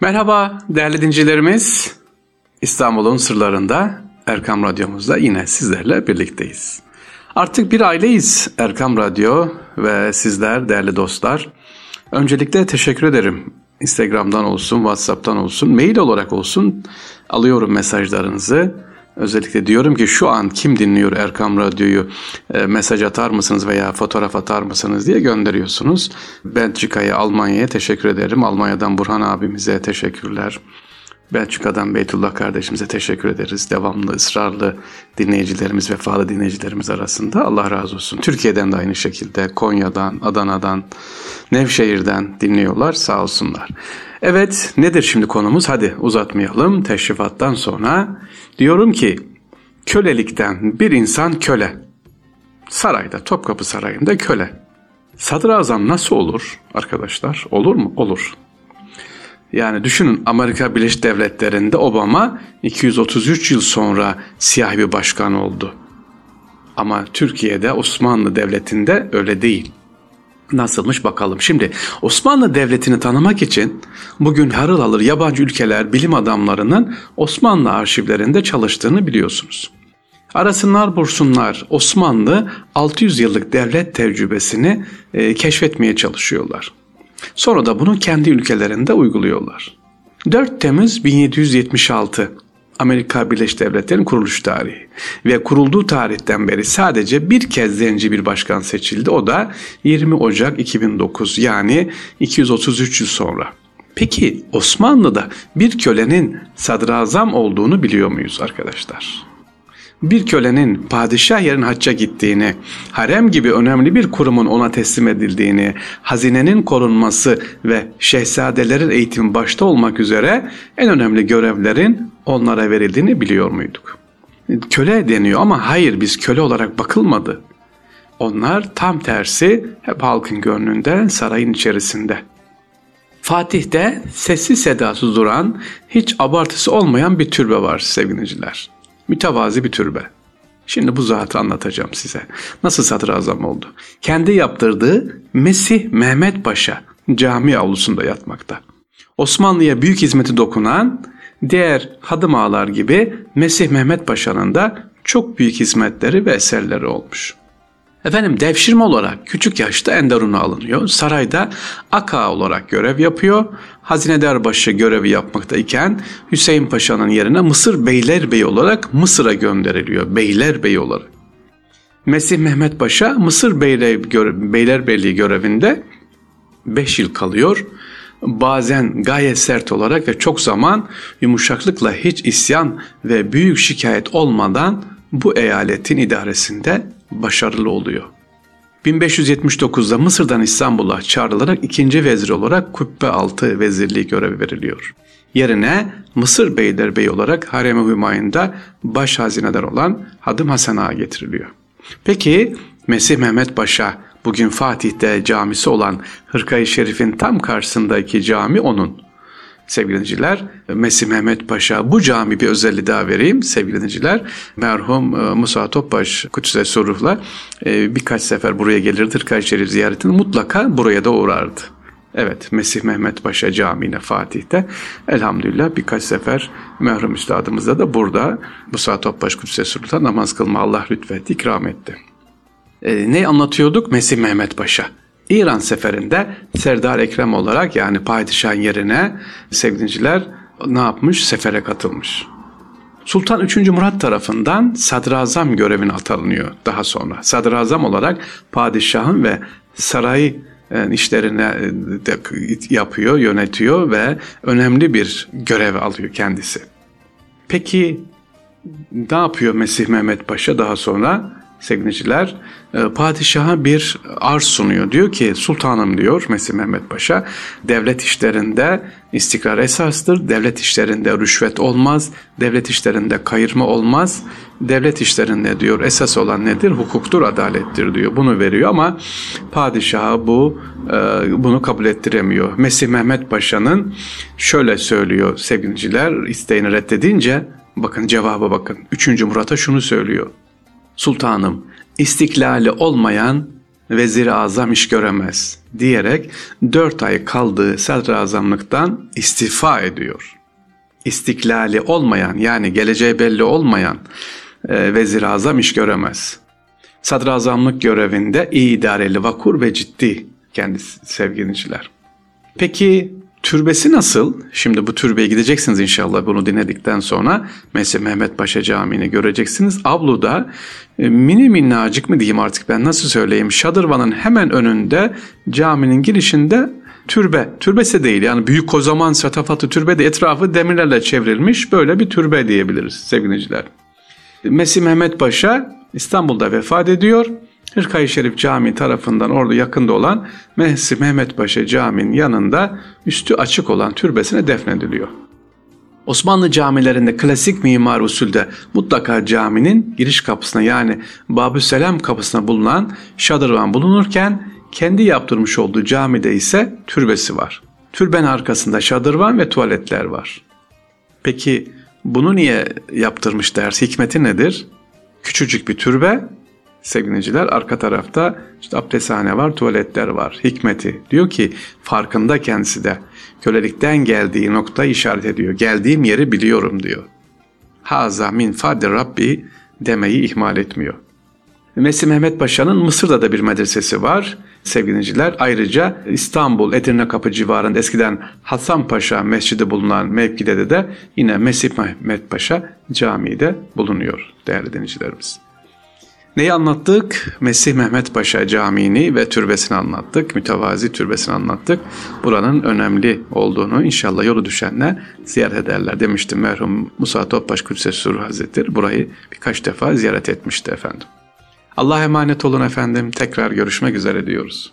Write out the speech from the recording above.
Merhaba değerli dincilerimiz. İstanbul'un sırlarında Erkam Radyomuzda yine sizlerle birlikteyiz. Artık bir aileyiz Erkam Radyo ve sizler değerli dostlar. Öncelikle teşekkür ederim. Instagram'dan olsun, WhatsApp'tan olsun, mail olarak olsun alıyorum mesajlarınızı. Özellikle diyorum ki şu an kim dinliyor Erkam Radyo'yu e, mesaj atar mısınız veya fotoğraf atar mısınız diye gönderiyorsunuz. Belçika'ya, Almanya'ya teşekkür ederim. Almanya'dan Burhan abimize teşekkürler. Belçika'dan Beytullah kardeşimize teşekkür ederiz. Devamlı, ısrarlı dinleyicilerimiz, vefalı dinleyicilerimiz arasında. Allah razı olsun. Türkiye'den de aynı şekilde, Konya'dan, Adana'dan, Nevşehir'den dinliyorlar. Sağ olsunlar. Evet, nedir şimdi konumuz? Hadi uzatmayalım. Teşrifattan sonra diyorum ki, kölelikten bir insan köle. Sarayda, Topkapı Sarayı'nda köle. Sadrazam nasıl olur arkadaşlar? Olur mu? Olur. Yani düşünün Amerika Birleşik Devletleri'nde Obama 233 yıl sonra siyah bir başkan oldu. Ama Türkiye'de Osmanlı Devleti'nde öyle değil. Nasılmış bakalım. Şimdi Osmanlı Devleti'ni tanımak için bugün harıl alır yabancı ülkeler bilim adamlarının Osmanlı arşivlerinde çalıştığını biliyorsunuz. Arasınlar bursunlar Osmanlı 600 yıllık devlet tecrübesini e, keşfetmeye çalışıyorlar. Sonra da bunu kendi ülkelerinde uyguluyorlar. 4 Temmuz 1776 Amerika Birleşik Devletleri'nin kuruluş tarihi ve kurulduğu tarihten beri sadece bir kez zenci bir başkan seçildi. O da 20 Ocak 2009 yani 233 yıl sonra. Peki Osmanlı'da bir kölenin sadrazam olduğunu biliyor muyuz arkadaşlar? Bir kölenin padişah yerin hacca gittiğini, harem gibi önemli bir kurumun ona teslim edildiğini, hazinenin korunması ve şehzadelerin eğitimi başta olmak üzere en önemli görevlerin onlara verildiğini biliyor muyduk? Köle deniyor ama hayır biz köle olarak bakılmadı. Onlar tam tersi hep halkın gönlünde, sarayın içerisinde. Fatih'te sessiz sedasız duran, hiç abartısı olmayan bir türbe var sevgiliciler. Mütevazi bir türbe. Şimdi bu zatı anlatacağım size. Nasıl sadrazam oldu? Kendi yaptırdığı Mesih Mehmet Paşa cami avlusunda yatmakta. Osmanlı'ya büyük hizmeti dokunan diğer hadım ağalar gibi Mesih Mehmet Paşa'nın da çok büyük hizmetleri ve eserleri olmuş. Efendim devşirme olarak küçük yaşta Enderun'a alınıyor. Sarayda aka olarak görev yapıyor. Hazinedarbaşı görevi yapmaktayken Hüseyin Paşa'nın yerine Mısır Beylerbeyi olarak Mısır'a gönderiliyor. Beylerbeyi olarak. Mesih Mehmet Paşa Mısır Beylerbeyliği görevinde 5 yıl kalıyor. Bazen gayet sert olarak ve çok zaman yumuşaklıkla hiç isyan ve büyük şikayet olmadan bu eyaletin idaresinde başarılı oluyor. 1579'da Mısır'dan İstanbul'a çağrılarak ikinci vezir olarak Kubbe altı vezirliği görevi veriliyor. Yerine Mısır Beylerbeyi olarak Harem-i Hümayun'da baş hazineder olan Hadım Hasan Ağa getiriliyor. Peki Mesih Mehmet Paşa bugün Fatih'te camisi olan Hırkayı Şerif'in tam karşısındaki cami onun sevgili dinleyiciler. Mesih Mehmet Paşa bu cami bir özelliği daha vereyim sevgili dinleyiciler. Merhum e, Musa Topbaş Kudüs'e Suruh'la e, birkaç sefer buraya gelirdi. Hırkay Şerif ziyaretini mutlaka buraya da uğrardı. Evet Mesih Mehmet Paşa Camii'ne Fatih'te elhamdülillah birkaç sefer merhum üstadımızda da burada Musa Topbaş Kudüs'e Suruh'ta namaz kılma Allah lütfetti, ikram etti. E, ne anlatıyorduk? Mesih Mehmet Paşa. İran seferinde Serdar Ekrem olarak yani padişahın yerine sevgiliciler ne yapmış? Sefere katılmış. Sultan 3. Murat tarafından sadrazam görevine atanıyor daha sonra. Sadrazam olarak padişahın ve saray e, işlerini de yapıyor, yönetiyor ve önemli bir görev alıyor kendisi. Peki ne yapıyor Mesih Mehmet Paşa daha sonra? Sevgiliciler e, padişaha bir arz sunuyor. Diyor ki sultanım diyor Mesih Mehmet Paşa devlet işlerinde istikrar esastır. Devlet işlerinde rüşvet olmaz. Devlet işlerinde kayırma olmaz. Devlet işlerinde diyor esas olan nedir? Hukuktur, adalettir diyor. Bunu veriyor ama padişaha bu e, bunu kabul ettiremiyor. Mesih Mehmet Paşa'nın şöyle söylüyor sevgiliciler isteğini reddedince bakın cevaba bakın. Üçüncü Murat'a şunu söylüyor. Sultanım, istiklali olmayan vezir azam iş göremez diyerek dört ay kaldığı sadrazamlıktan istifa ediyor. İstiklali olmayan yani geleceği belli olmayan e, vezir azam iş göremez. Sadrazamlık görevinde iyi idareli, vakur ve ciddi kendisi sevgiliciler. Peki Türbesi nasıl? Şimdi bu türbeye gideceksiniz inşallah bunu dinledikten sonra. Mesih Mehmet Paşa Camii'ni göreceksiniz. Avluda e, mini minnacık mı diyeyim artık ben nasıl söyleyeyim. Şadırvanın hemen önünde caminin girişinde türbe. Türbesi değil yani büyük kozaman satafatı türbe de etrafı demirlerle çevrilmiş böyle bir türbe diyebiliriz sevgiliciler. Mesih Mehmet Paşa İstanbul'da vefat ediyor. Hırkayı Şerif Camii tarafından orada yakında olan Mehsi Mehmet Paşa Camii'nin yanında üstü açık olan türbesine defnediliyor. Osmanlı camilerinde klasik mimar usulde mutlaka caminin giriş kapısına yani Babü Selam kapısına bulunan şadırvan bulunurken kendi yaptırmış olduğu camide ise türbesi var. Türben arkasında şadırvan ve tuvaletler var. Peki bunu niye yaptırmış ders? Hikmeti nedir? Küçücük bir türbe sevgiliciler arka tarafta işte abdesthane var, tuvaletler var. Hikmeti diyor ki farkında kendisi de kölelikten geldiği nokta işaret ediyor. Geldiğim yeri biliyorum diyor. Haza min fadir Rabbi demeyi ihmal etmiyor. Mesih Mehmet Paşa'nın Mısır'da da bir medresesi var sevgiliciler. Ayrıca İstanbul Edirne Kapı civarında eskiden Hasan Paşa Mescidi bulunan mevkide de yine Mesih Mehmet Paşa Camii de bulunuyor değerli dinleyicilerimiz. Neyi anlattık? Mesih Mehmet Paşa Camii'ni ve türbesini anlattık. Mütevazi türbesini anlattık. Buranın önemli olduğunu inşallah yolu düşenler ziyaret ederler demiştim. Merhum Musa Topbaş Kudüs'e Sur Hazretleri burayı birkaç defa ziyaret etmişti efendim. Allah emanet olun efendim. Tekrar görüşmek üzere diyoruz.